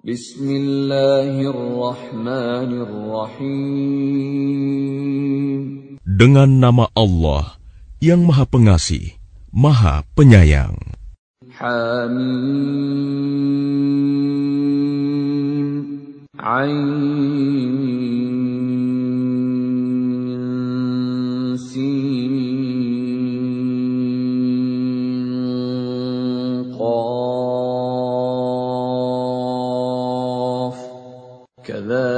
Bismillahirrahmanirrahim. Dengan nama Allah yang Maha Pengasih, Maha Penyayang. Hamim. Ain.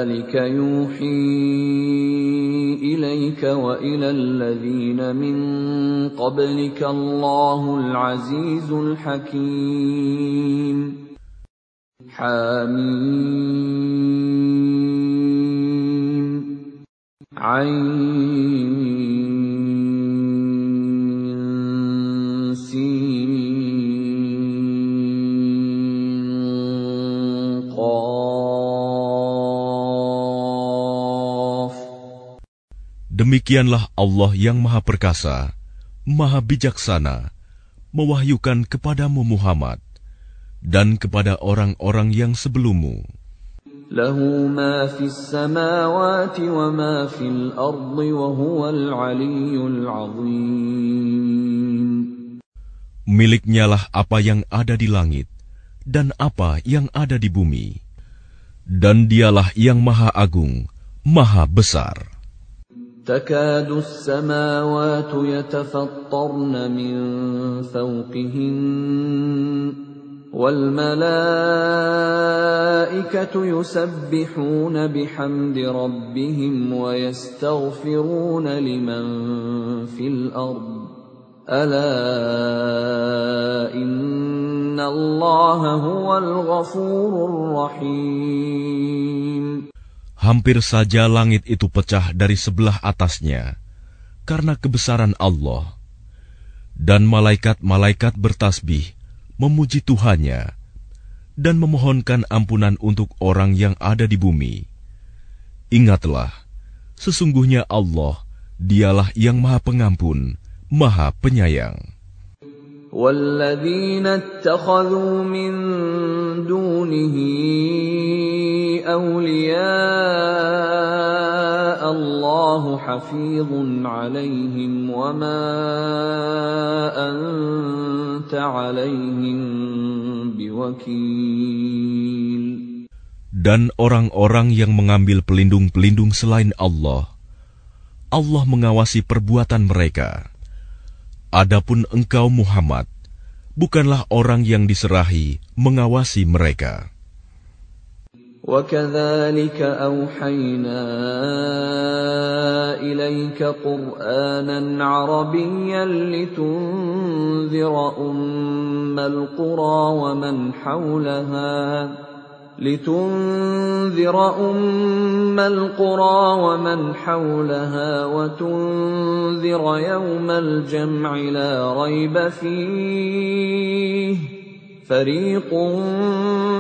كذلك يوحي إليك وإلى الذين من قبلك الله العزيز الحكيم. حميم. عين. Demikianlah Allah yang Maha Perkasa, Maha Bijaksana, mewahyukan kepadamu Muhammad dan kepada orang-orang yang sebelummu. Miliknya lah apa yang ada di langit dan apa yang ada di bumi. Dan dialah yang maha agung, maha besar. تكاد السماوات يتفطرن من فوقهن والملائكة يسبحون بحمد ربهم ويستغفرون لمن في الأرض. ألا إن الله هو الغفور الرحيم. Hampir saja langit itu pecah dari sebelah atasnya karena kebesaran Allah. Dan malaikat-malaikat bertasbih memuji Tuhannya dan memohonkan ampunan untuk orang yang ada di bumi. Ingatlah, sesungguhnya Allah, dialah yang maha pengampun, maha penyayang. والذين اتخذوا من دونه أولياء الله حفيظ عليهم وما أنت عليهم بوكيل Dan orang-orang yang mengambil pelindung-pelindung selain Allah, Allah mengawasi perbuatan mereka. Adapun engkau Muhammad, bukanlah orang yang diserahi mengawasi mereka. وكذلك أوحينا إليك قرآنا عربيا لتنذر أم القرى ومن حولها لتنذر أم القرى ومن حولها وتنذر يوم الجمع لا ريب فيه فريق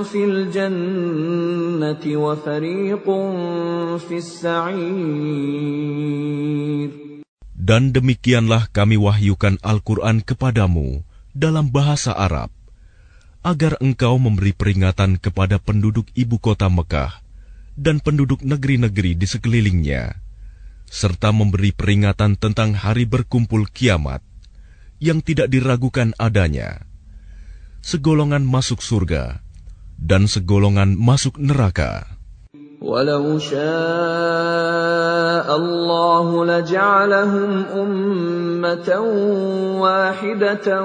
في الجنة وفريق في السعير Dan demikianlah kami wahyukan Al-Quran kepadamu dalam bahasa Arab, agar engkau memberi peringatan kepada penduduk ibu kota Mekah dan penduduk negeri-negeri di sekelilingnya, serta memberi peringatan tentang hari berkumpul kiamat yang tidak diragukan adanya. Segolongan masuk surga dan segolongan masuk neraka. Walau syaa الله لجعلهم أمة واحدة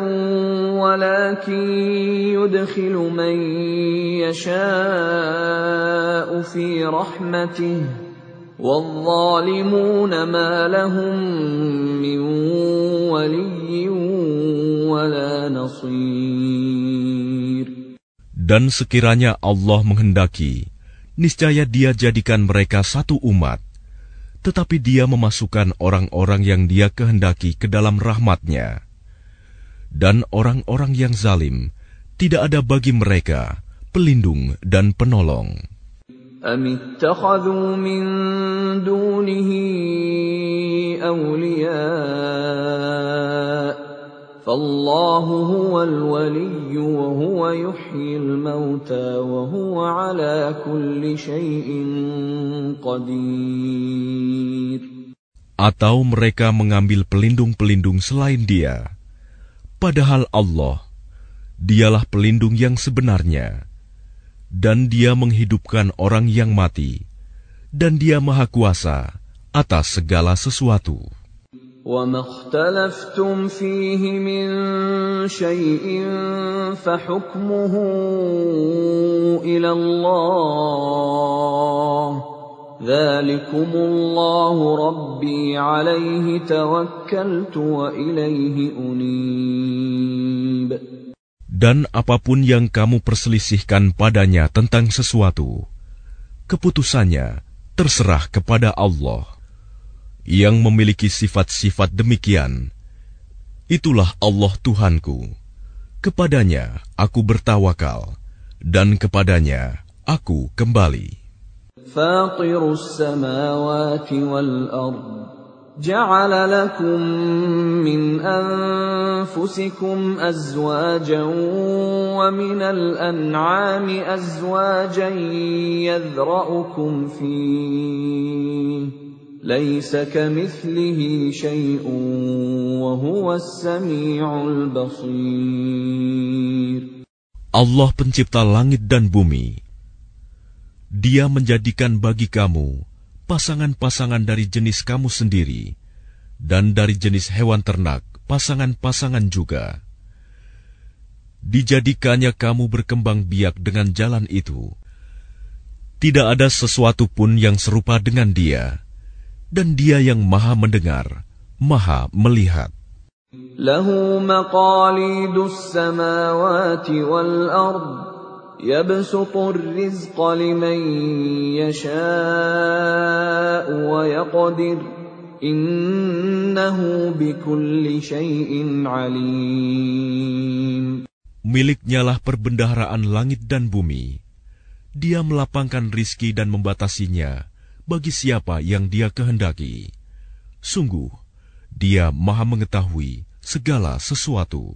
ولكن يدخل من يشاء في رحمته والظالمون ما لهم من ولي ولا نصير Dan sekiranya Allah menghendaki, niscaya Dia jadikan mereka satu umat, tetapi Dia memasukkan orang-orang yang Dia kehendaki ke dalam rahmatnya. Dan orang-orang yang zalim, tidak ada bagi mereka pelindung dan penolong. أم اتخذوا من دونه أولياء فالله هو الولي وهو يحيي الموتى وهو على كل شيء قدير Atau mereka mengambil pelindung-pelindung selain dia. Padahal Allah, dialah pelindung yang sebenarnya. Dan dia menghidupkan orang yang mati. Dan dia maha kuasa atas segala sesuatu. وما اختلفتم فيه من شيء فحكمه الى الله ذلكم الله ربي عليه توكلت واليه انيب Dan apapun yang kamu perselisihkan padanya tentang sesuatu, keputusannya terserah kepada Allah yang memiliki sifat-sifat demikian. Itulah Allah Tuhanku. Kepadanya aku bertawakal, dan kepadanya aku kembali. فاطر السماوات والأرض جعل لكم من أنفسكم أزواجا ومن الأنعام أزواجا يذرأكم فيه ليس كمثله شيء وهو السميع البصير. Allah pencipta langit dan bumi. Dia menjadikan bagi kamu pasangan-pasangan dari jenis kamu sendiri dan dari jenis hewan ternak pasangan-pasangan juga. Dijadikannya kamu berkembang biak dengan jalan itu. Tidak ada sesuatu pun yang serupa dengan dia dan Dia yang Maha Mendengar, Maha Melihat. Lahu maqalidus samawati wal ard rizqa liman yasha'u wa yaqdir innahu bikulli syai'in alim Miliknya lah perbendaharaan langit dan bumi. Dia melapangkan rizki dan membatasinya bagi siapa yang Dia kehendaki. Sungguh, Dia Maha Mengetahui segala sesuatu.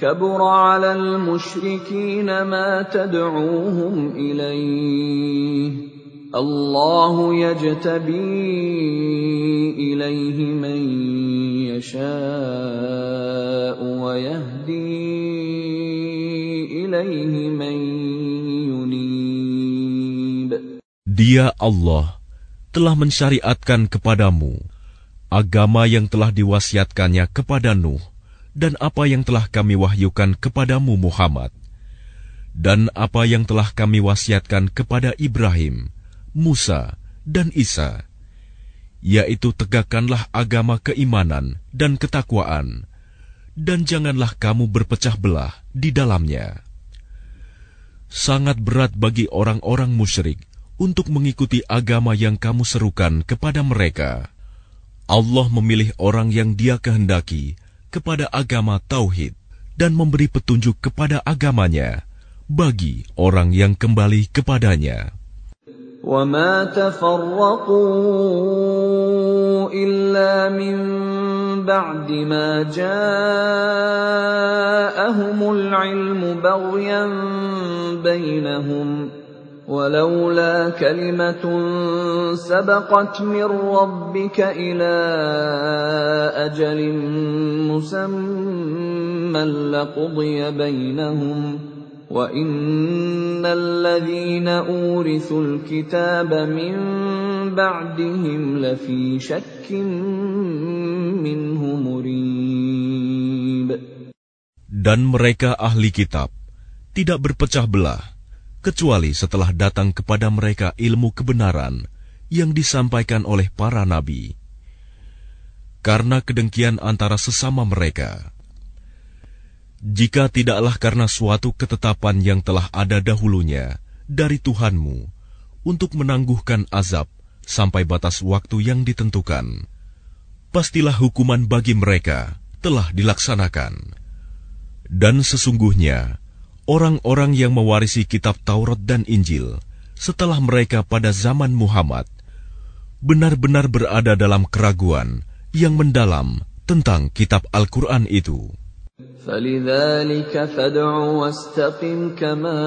كبر على المشركين ما تدعوهم إليه الله يجتبي إليه من يشاء ويهدي إليه من ينيب Dia Allah telah mensyariatkan kepadamu agama yang telah diwasiatkannya kepada Nuh dan apa yang telah kami wahyukan kepadamu Muhammad, dan apa yang telah kami wasiatkan kepada Ibrahim, Musa, dan Isa, yaitu tegakkanlah agama keimanan dan ketakwaan, dan janganlah kamu berpecah belah di dalamnya. Sangat berat bagi orang-orang musyrik untuk mengikuti agama yang kamu serukan kepada mereka. Allah memilih orang yang Dia kehendaki kepada agama tauhid dan memberi petunjuk kepada agamanya bagi orang yang kembali kepadanya. وما تفرقوا إلا من بعد ما جاءهم العلم بغيا بينهم ولولا كلمة سبقت من ربك إلى أجل مسمى لقضي بينهم وإن الذين أورثوا الكتاب من بعدهم لفي شك منه مريب. Dan mereka ahli kitab tidak berpecah belah. Kecuali setelah datang kepada mereka ilmu kebenaran yang disampaikan oleh para nabi. Karena kedengkian antara sesama mereka, jika tidaklah karena suatu ketetapan yang telah ada dahulunya dari Tuhanmu untuk menangguhkan azab sampai batas waktu yang ditentukan. Pastilah hukuman bagi mereka telah dilaksanakan. Dan sesungguhnya, orang-orang yang mewarisi kitab Taurat dan Injil setelah mereka pada zaman Muhammad benar-benar berada dalam keraguan yang mendalam tentang kitab Al-Quran itu. فلذلك فادع واستقم كما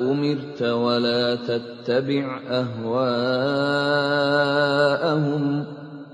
أمرت ولا تتبع أهواءهم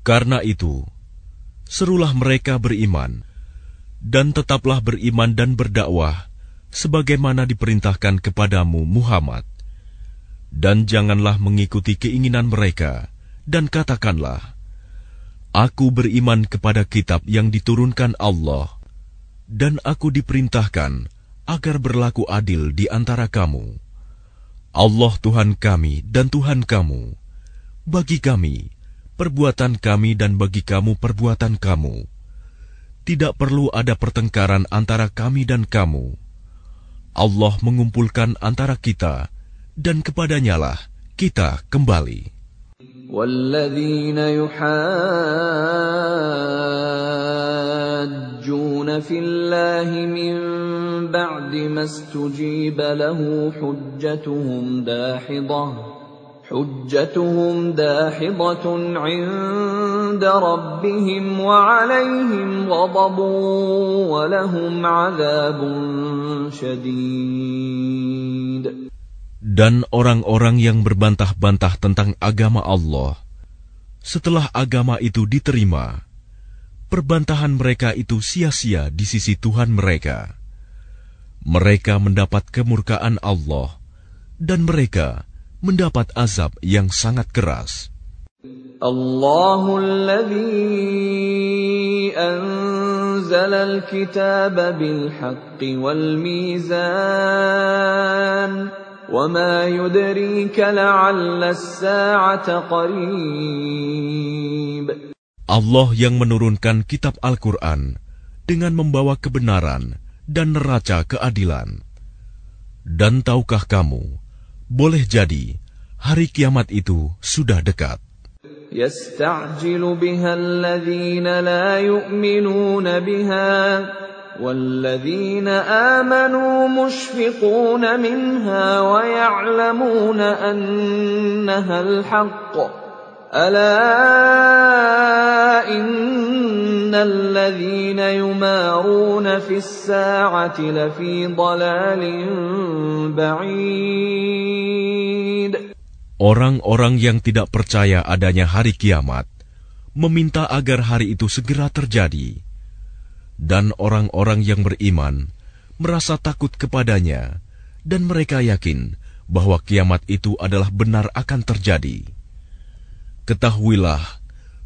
Karena itu, serulah mereka beriman dan tetaplah beriman dan berdakwah sebagaimana diperintahkan kepadamu Muhammad. Dan janganlah mengikuti keinginan mereka dan katakanlah, Aku beriman kepada kitab yang diturunkan Allah dan aku diperintahkan agar berlaku adil di antara kamu. Allah Tuhan kami dan Tuhan kamu. Bagi kami, perbuatan kami dan bagi kamu perbuatan kamu. Tidak perlu ada pertengkaran antara kami dan kamu Allah mengumpulkan antara kita dan kepadanyalah kita kembali. والذين يحاجون في الله من بعد ما استجيب له حجتهم داحضه حجتهم داحضة عند ربهم وعليهم غضب ولهم عذاب شديد Dan orang-orang yang berbantah-bantah tentang agama Allah, setelah agama itu diterima, perbantahan mereka itu sia-sia di sisi Tuhan mereka. Mereka mendapat kemurkaan Allah, dan mereka mendapat azab yang sangat keras. Allahul ladzi anzala al-kitaba bil haqqi wal mizan وما يدريك لعل الساعة قريب Allah yang menurunkan kitab Al-Quran dengan membawa kebenaran dan neraca keadilan. Dan tahukah kamu boleh jadi hari kiamat itu sudah dekat. يستعجل بها الذين لا يؤمنون بها والذين آمنوا مشفقون منها ويعلمون أنها الحق ألا إن الذين يمارون في الساعة لفي ضلال بعيد Orang-orang yang tidak percaya adanya hari kiamat meminta agar hari itu segera terjadi, dan orang-orang yang beriman merasa takut kepadanya, dan mereka yakin bahwa kiamat itu adalah benar akan terjadi. Ketahuilah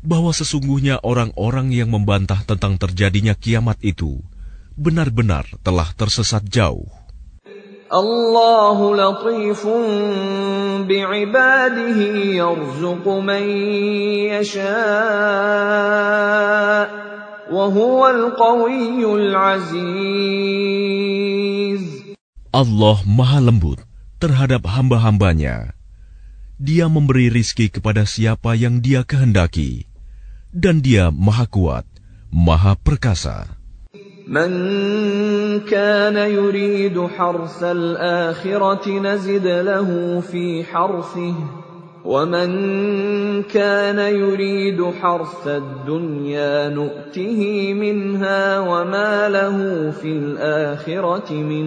bahwa sesungguhnya orang-orang yang membantah tentang terjadinya kiamat itu benar-benar telah tersesat jauh. Allah latifun bi'ibadihi yarzuqu man yasha' wa huwal qawiyyul aziz Allah maha lembut terhadap hamba-hambanya dia memberi rizki kepada siapa yang dia kehendaki, dan dia maha kuat, maha perkasa. من كان يريد حرث الآخرة نزد له في حرثه ومن كان يريد حرث الدنيا نؤته منها وما له في الآخرة من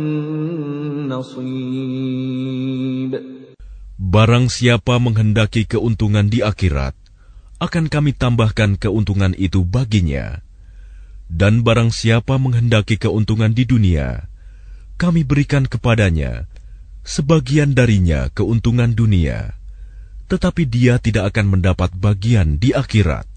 نصيب Barang siapa menghendaki keuntungan di akhirat, akan kami tambahkan keuntungan itu baginya. Dan barang siapa menghendaki keuntungan di dunia, kami berikan kepadanya sebagian darinya keuntungan dunia, tetapi dia tidak akan mendapat bagian di akhirat.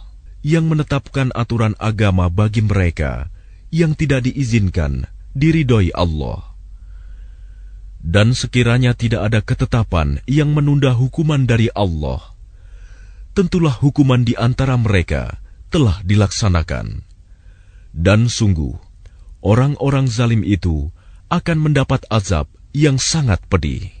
Yang menetapkan aturan agama bagi mereka yang tidak diizinkan diridhoi Allah. Dan sekiranya tidak ada ketetapan yang menunda hukuman dari Allah, tentulah hukuman di antara mereka telah dilaksanakan. Dan sungguh, orang-orang zalim itu akan mendapat azab yang sangat pedih.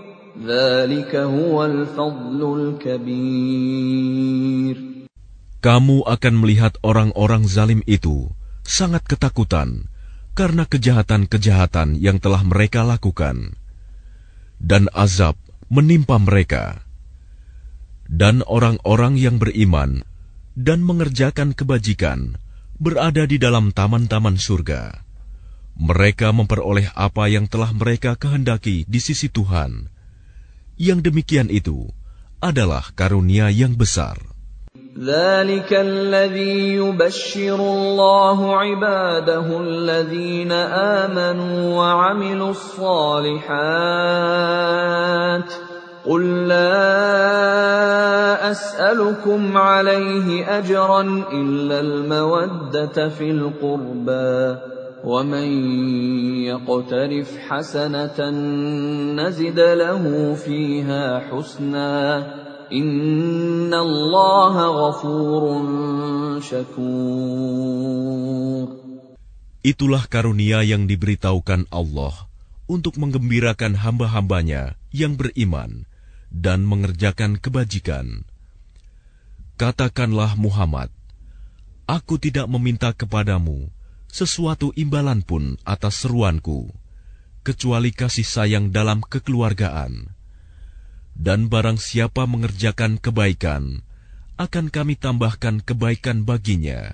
Kamu akan melihat orang-orang zalim itu sangat ketakutan karena kejahatan-kejahatan yang telah mereka lakukan, dan azab menimpa mereka. Dan orang-orang yang beriman dan mengerjakan kebajikan berada di dalam taman-taman surga mereka memperoleh apa yang telah mereka kehendaki di sisi Tuhan Yang demikian itu adalah karunia yang besar. ذلك الذي يبشر الله عباده الذين آمنوا وعملوا الصالحات قل لا أسألكم عليه أجرا إلا المودة في القربى ومن يقترف حسنة نزد له فيها حسنا إن الله غفور شكور Itulah karunia yang diberitahukan Allah untuk menggembirakan hamba-hambanya yang beriman dan mengerjakan kebajikan. Katakanlah Muhammad, Aku tidak meminta kepadamu sesuatu imbalan pun atas seruanku, kecuali kasih sayang dalam kekeluargaan. Dan barang siapa mengerjakan kebaikan, akan kami tambahkan kebaikan baginya.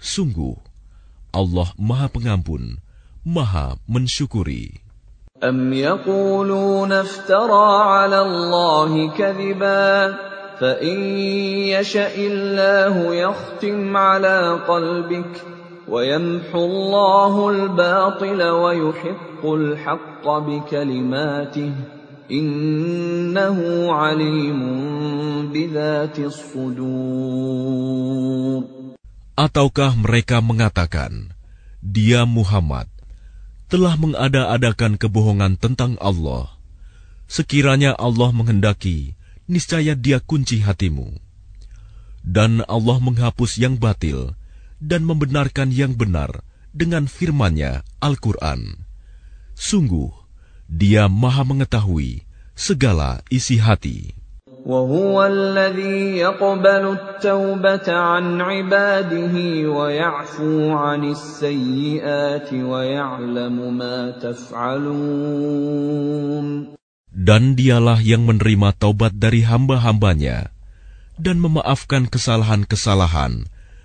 Sungguh, Allah Maha Pengampun, Maha Mensyukuri. أم يقولون افترى على الله كذبا فإن يشأ الله يختم على قلبك ويمحو الله الباطل ويحق الحق بكلماته إنه عليم بذات الصدور Ataukah mereka mengatakan, Dia Muhammad telah mengada-adakan kebohongan tentang Allah. Sekiranya Allah menghendaki, niscaya dia kunci hatimu. Dan Allah menghapus yang batil, dan membenarkan yang benar dengan firman-Nya Al-Quran. Sungguh, Dia Maha Mengetahui segala isi hati. وهو الذي يقبل التوبة عن عباده ويعفو عن السيئات ويعلم ما تفعلون Dan dialah yang menerima taubat dari hamba-hambanya dan memaafkan kesalahan-kesalahan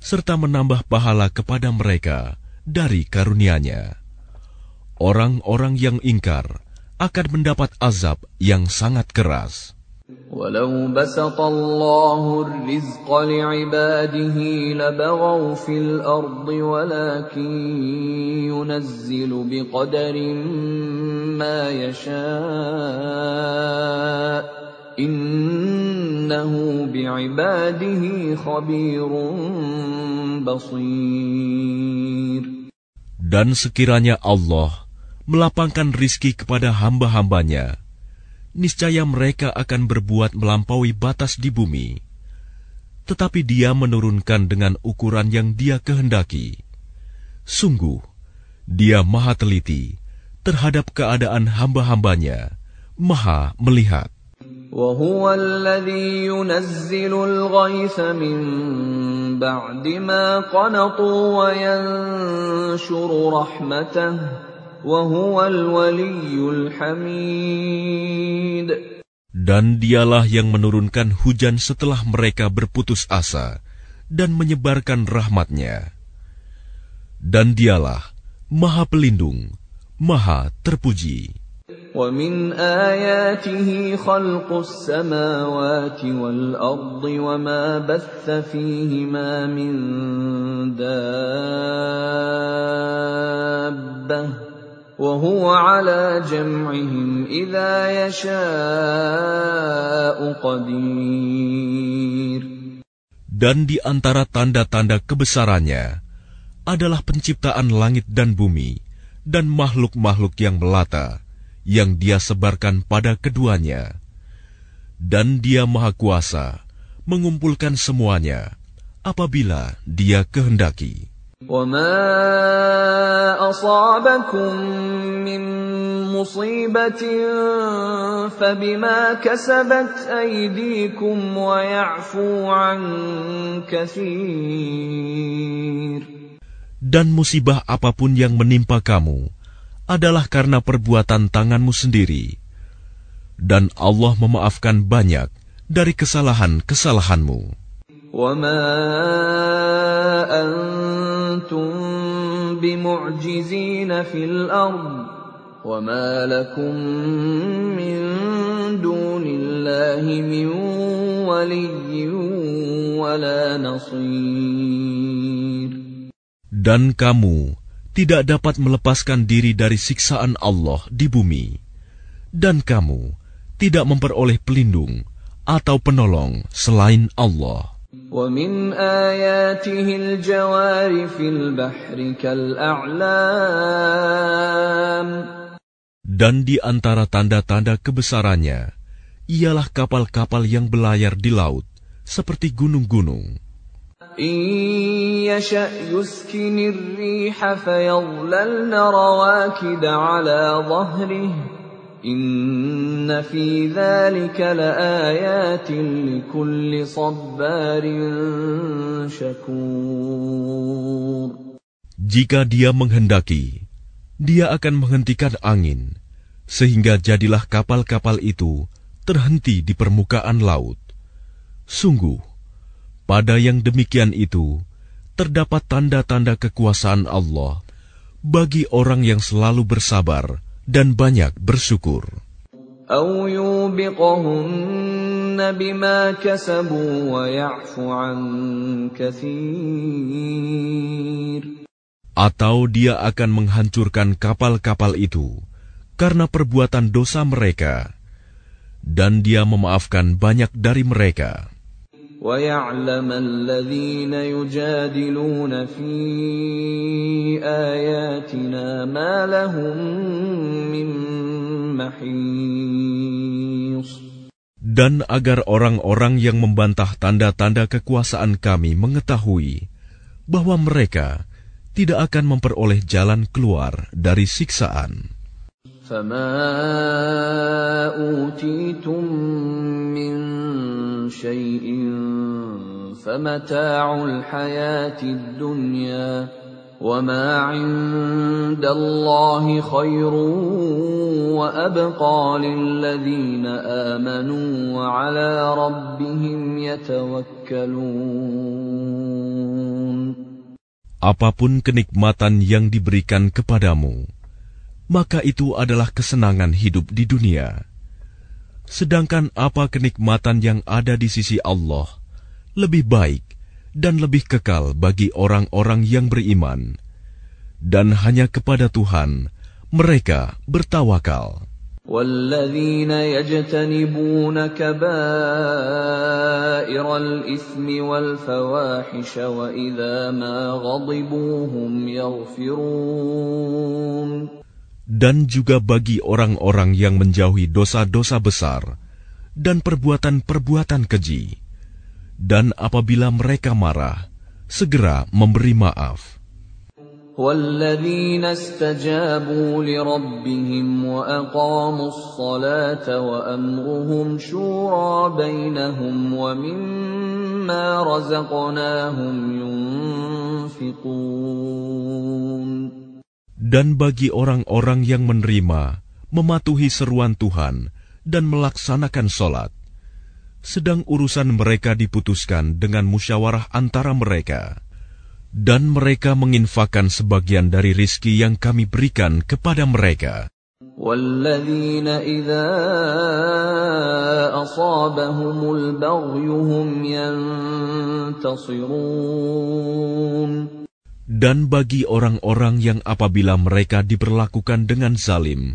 serta menambah pahala kepada mereka dari karunia-Nya. orang-orang yang ingkar akan mendapat azab yang sangat keras. ولو بسط الله الرزق لعباده لبغوا في الأرض ولكن ينزل بقدر ما يشاء innahu bi'ibadihi khabirun basir. Dan sekiranya Allah melapangkan rizki kepada hamba-hambanya, niscaya mereka akan berbuat melampaui batas di bumi. Tetapi dia menurunkan dengan ukuran yang dia kehendaki. Sungguh, dia maha teliti terhadap keadaan hamba-hambanya, maha melihat. وهو الذي ينزل الغيث من بعد ما قنطوا وينشر رحمته dan dialah yang menurunkan hujan setelah mereka berputus asa dan menyebarkan rahmatnya. Dan dialah Maha Pelindung, Maha Terpuji. ومن آياته خلق السماوات والأرض وما بث فيهما من دابة وهو على جمعهم إذا يشاء قدير Dan di antara tanda-tanda kebesarannya adalah penciptaan langit dan bumi dan makhluk-makhluk yang melata yang dia sebarkan pada keduanya. Dan dia maha kuasa mengumpulkan semuanya apabila dia kehendaki. وما أصابكم من مصيبة فبما كسبت أيديكم ويعفو عن كثير Dan musibah apapun yang menimpa kamu adalah karena perbuatan tanganmu sendiri. Dan Allah memaafkan banyak dari kesalahan-kesalahanmu. وما أنتم بمعجزين في الأرض وما لكم من دون الله من ولي ولا نصير Dan kamu tidak dapat melepaskan diri dari siksaan Allah di bumi. Dan kamu tidak memperoleh pelindung atau penolong selain Allah. ومن آياته الجوار في البحر كالأعلام Dan di antara tanda-tanda kebesarannya, ialah kapal-kapal yang belayar di laut, seperti gunung-gunung. إن يشأ يسكن الريح فيظللن رواكد على ظهره Inna fi dhalika laayatin likulli sabbarin syakur. Jika dia menghendaki, dia akan menghentikan angin, sehingga jadilah kapal-kapal itu terhenti di permukaan laut. Sungguh, pada yang demikian itu, terdapat tanda-tanda kekuasaan Allah bagi orang yang selalu bersabar dan banyak bersyukur. Atau dia akan menghancurkan kapal-kapal itu karena perbuatan dosa mereka, dan dia memaafkan banyak dari mereka. ويعلم الذين يجادلون في آياتنا ما لهم من محيص Dan agar orang-orang yang membantah tanda-tanda kekuasaan kami mengetahui bahwa mereka tidak akan memperoleh jalan keluar dari siksaan. فما أوتيتم من شيء فمتاع الحياة الدنيا وما عند الله خير وأبقى للذين آمنوا وعلى ربهم يتوكلون Apapun kenikmatan yang diberikan kepadamu, maka itu adalah kesenangan hidup di dunia. Sedangkan apa kenikmatan yang ada di sisi Allah lebih baik dan lebih kekal bagi orang-orang yang beriman, dan hanya kepada Tuhan mereka bertawakal. والذين يجتنبون كبائر الإثم والفواحش وإذا ما غضبوا هم يغفرون dan juga bagi orang-orang yang menjauhi dosa-dosa besar dan perbuatan-perbuatan keji. Dan apabila mereka marah, segera memberi maaf. والذين استجابوا لربهم وأقاموا الصلاة وأمرهم شورى بينهم ومما رزقناهم ينفقون Dan bagi orang-orang yang menerima, mematuhi seruan Tuhan, dan melaksanakan sholat, sedang urusan mereka diputuskan dengan musyawarah antara mereka, dan mereka menginfakkan sebagian dari rizki yang kami berikan kepada mereka. والذين إذا أصابهم البغي هم ينتصرون Dan bagi orang-orang yang apabila mereka diperlakukan dengan zalim,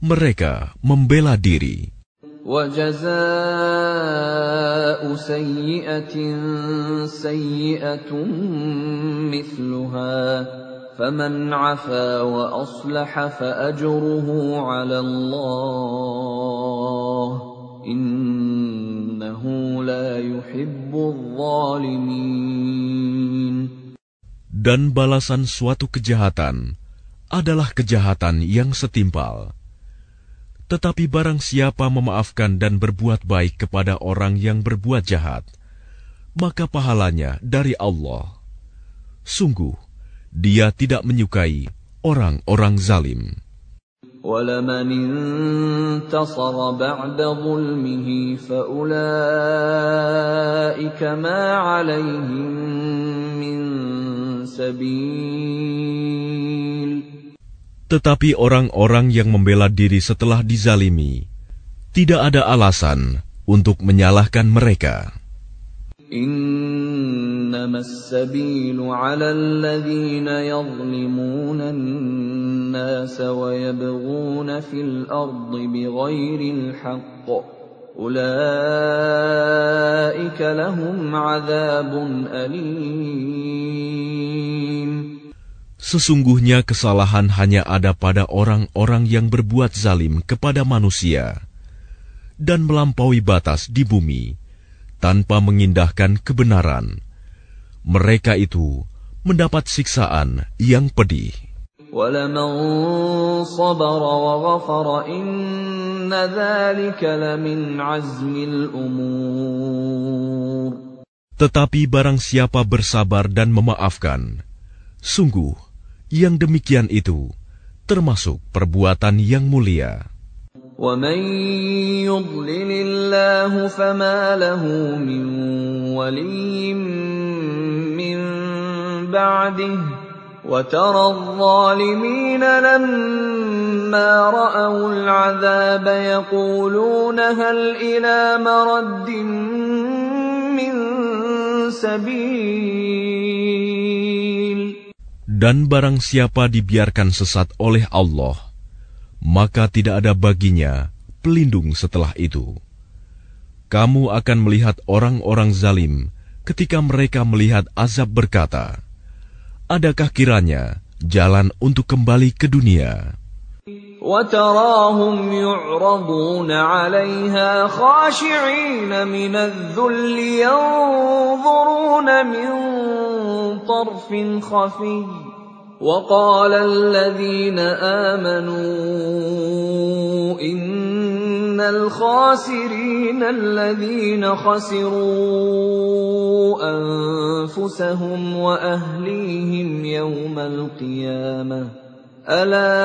mereka membela diri. وجزاء سيئة سيئة مثلها فمن عفا وأصلح فأجره على الله إنه لا يحب الظالمين dan balasan suatu kejahatan adalah kejahatan yang setimpal. Tetapi barang siapa memaafkan dan berbuat baik kepada orang yang berbuat jahat, maka pahalanya dari Allah. Sungguh, dia tidak menyukai orang-orang zalim. ولمن انتصر بعد ظلمه فأولئك ما عليهم من سبيل Tetapi orang-orang yang membela diri setelah dizalimi, tidak ada alasan untuk menyalahkan mereka. إنما السبيل على الذين يظلمون الناس ويبغون في الأرض بغير الحق أولئك لهم عذاب أليم Sesungguhnya kesalahan hanya ada pada orang-orang yang berbuat zalim kepada manusia dan melampaui batas di bumi tanpa mengindahkan kebenaran. Mereka itu mendapat siksaan yang pedih. Tetapi barang siapa bersabar dan memaafkan, sungguh yang demikian itu termasuk perbuatan yang mulia. ومن يضلل الله فما له من ولي من بعده وترى الظالمين لما رأوا العذاب يقولون هل إلى مرد من سبيل Dan barang siapa dibiarkan sesat oleh Allah, maka tidak ada baginya pelindung setelah itu. Kamu akan melihat orang-orang zalim ketika mereka melihat azab berkata, Adakah kiranya jalan untuk kembali ke dunia? وتراهم يعرضون عليها خاشعين من الذل ينظرون من طرف خفي وقال الذين آمنوا إن الخاسرين الذين خسروا أنفسهم وأهليهم يوم القيامة. ألا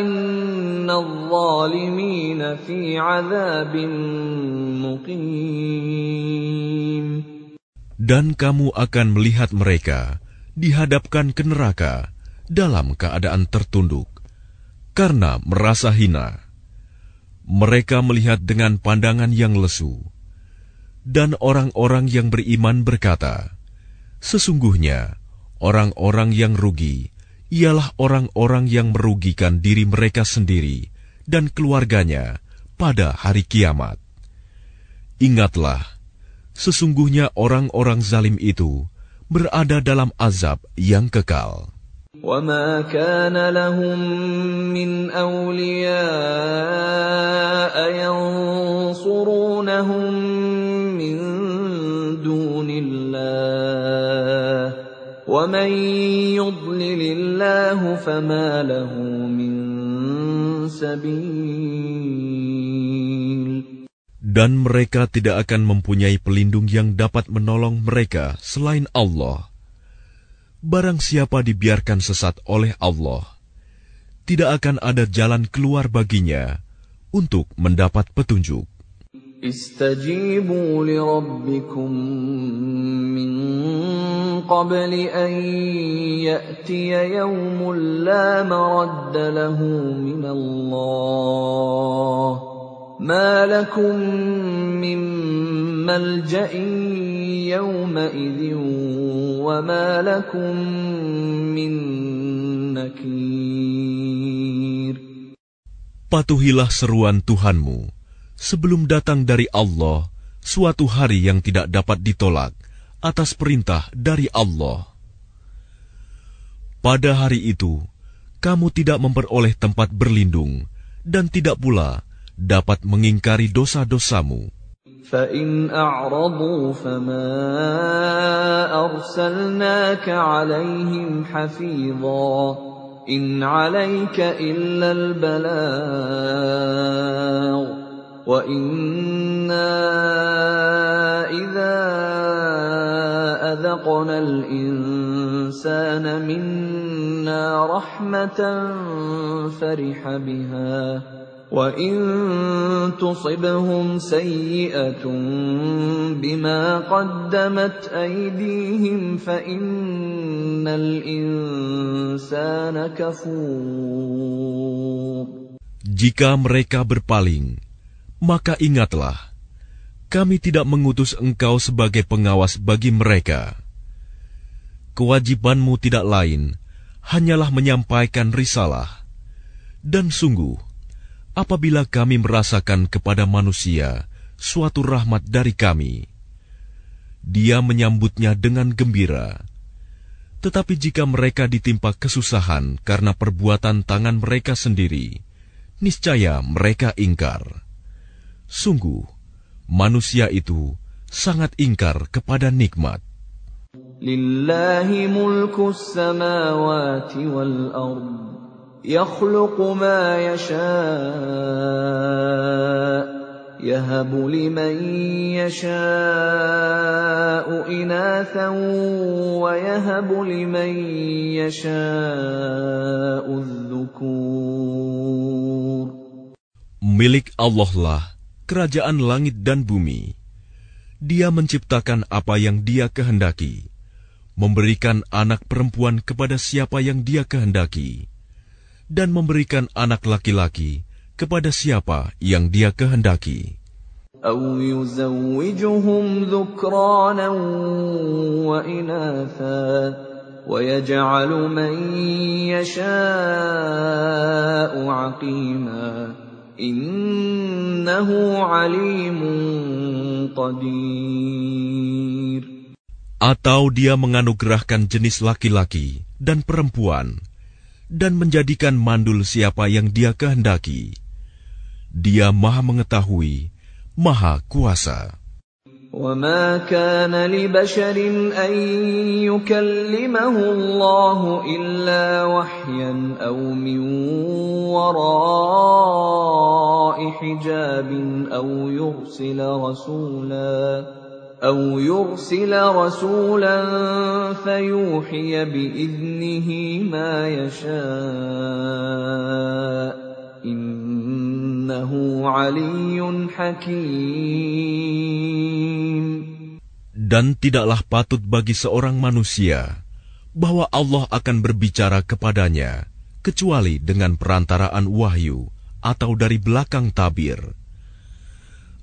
إن الظالمين في عذاب مقيم. Dan kamu akan melihat mereka dihadapkan ke neraka dalam keadaan tertunduk karena merasa hina. Mereka melihat dengan pandangan yang lesu, dan orang-orang yang beriman berkata, "Sesungguhnya orang-orang yang rugi ialah orang-orang yang merugikan diri mereka sendiri dan keluarganya pada hari kiamat." Ingatlah, sesungguhnya orang-orang zalim itu berada dalam azab yang kekal. وما كان لهم من أولياء ينصرونهم من دون الله ومن يضلل الله فما له من سبيل Dan mereka tidak akan mempunyai pelindung yang dapat menolong mereka selain Allah. Barang siapa dibiarkan sesat oleh Allah, tidak akan ada jalan keluar baginya untuk mendapat petunjuk. استجيبوا لربكم من قبل أن يأتي يوم لا مرد له من الله ما لكم من ملجأ يومئذ وما لكم من نكير Patuhilah seruan Tuhanmu sebelum datang dari Allah suatu hari yang tidak dapat ditolak atas perintah dari Allah. Pada hari itu, kamu tidak memperoleh tempat berlindung dan tidak pula dapat mengingkari dosa-dosamu. فإن أعرضوا فما أرسلناك عليهم حفيظا إن عليك إلا البلاغ وإنا إذا أذقنا الإنسان منا رحمة فرح بها وَإِن تُصِبْهُمْ سَيِّئَةٌ بِمَا قَدَّمَتْ أَيْدِيهِمْ فَإِنَّ الْإِنسَانَ كَفُورٌ Jika mereka berpaling, maka ingatlah, kami tidak mengutus engkau sebagai pengawas bagi mereka. Kewajibanmu tidak lain, hanyalah menyampaikan risalah. Dan sungguh, apabila kami merasakan kepada manusia suatu rahmat dari kami, dia menyambutnya dengan gembira. Tetapi jika mereka ditimpa kesusahan karena perbuatan tangan mereka sendiri, niscaya mereka ingkar. Sungguh, manusia itu sangat ingkar kepada nikmat. Lillahi mulkus samawati wal ardh يخلق ما يشاء يهب لمن يشاء إناثا ويهب لمن يشاء الذكور Milik Allah lah kerajaan langit dan bumi. Dia menciptakan apa yang dia kehendaki, memberikan anak perempuan kepada siapa yang dia kehendaki dan memberikan anak laki-laki kepada siapa yang dia kehendaki. Atau dia menganugerahkan jenis laki-laki dan perempuan dan menjadikan mandul siapa yang dia kehendaki. Dia maha mengetahui, maha kuasa. وما كان لبشر أن يكلمه الله إلا وحيا أو من وراء حجاب أو يرسل رسولاً أو يرسل رسولا فيوحي بإذنه ما يشاء إنه علي حكيم Dan tidaklah patut bagi seorang manusia bahwa Allah akan berbicara kepadanya kecuali dengan perantaraan wahyu atau dari belakang tabir,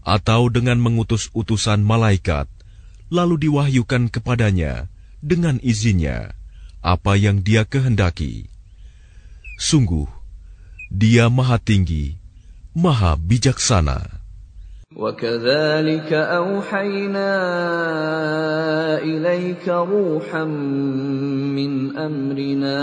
atau dengan mengutus utusan malaikat, lalu diwahyukan kepadanya dengan izinnya apa yang dia kehendaki. Sungguh, dia maha tinggi, maha bijaksana. وكذلك أوحينا إليك روحا من أمرنا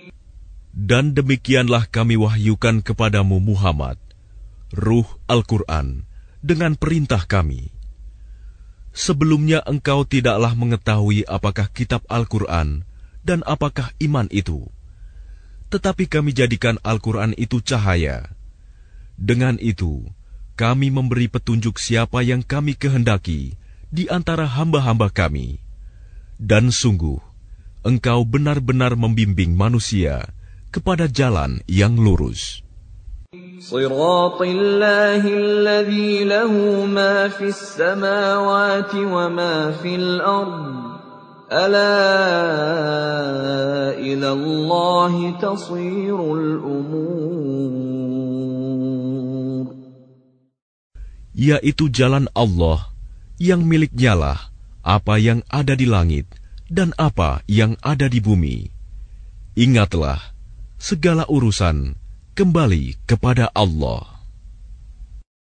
Dan demikianlah kami wahyukan kepadamu Muhammad, Ruh Al-Quran, dengan perintah kami. Sebelumnya engkau tidaklah mengetahui apakah kitab Al-Quran dan apakah iman itu. Tetapi kami jadikan Al-Quran itu cahaya. Dengan itu, kami memberi petunjuk siapa yang kami kehendaki di antara hamba-hamba kami. Dan sungguh, engkau benar-benar membimbing manusia kepada jalan yang lurus. صراط الله الذي له ما في السماوات وما في الأرض ألا إلى الله تصير الأمور Yaitu jalan Allah yang miliknyalah apa yang ada di langit dan apa yang ada di bumi. Ingatlah, segala urusan kembali kepada Allah.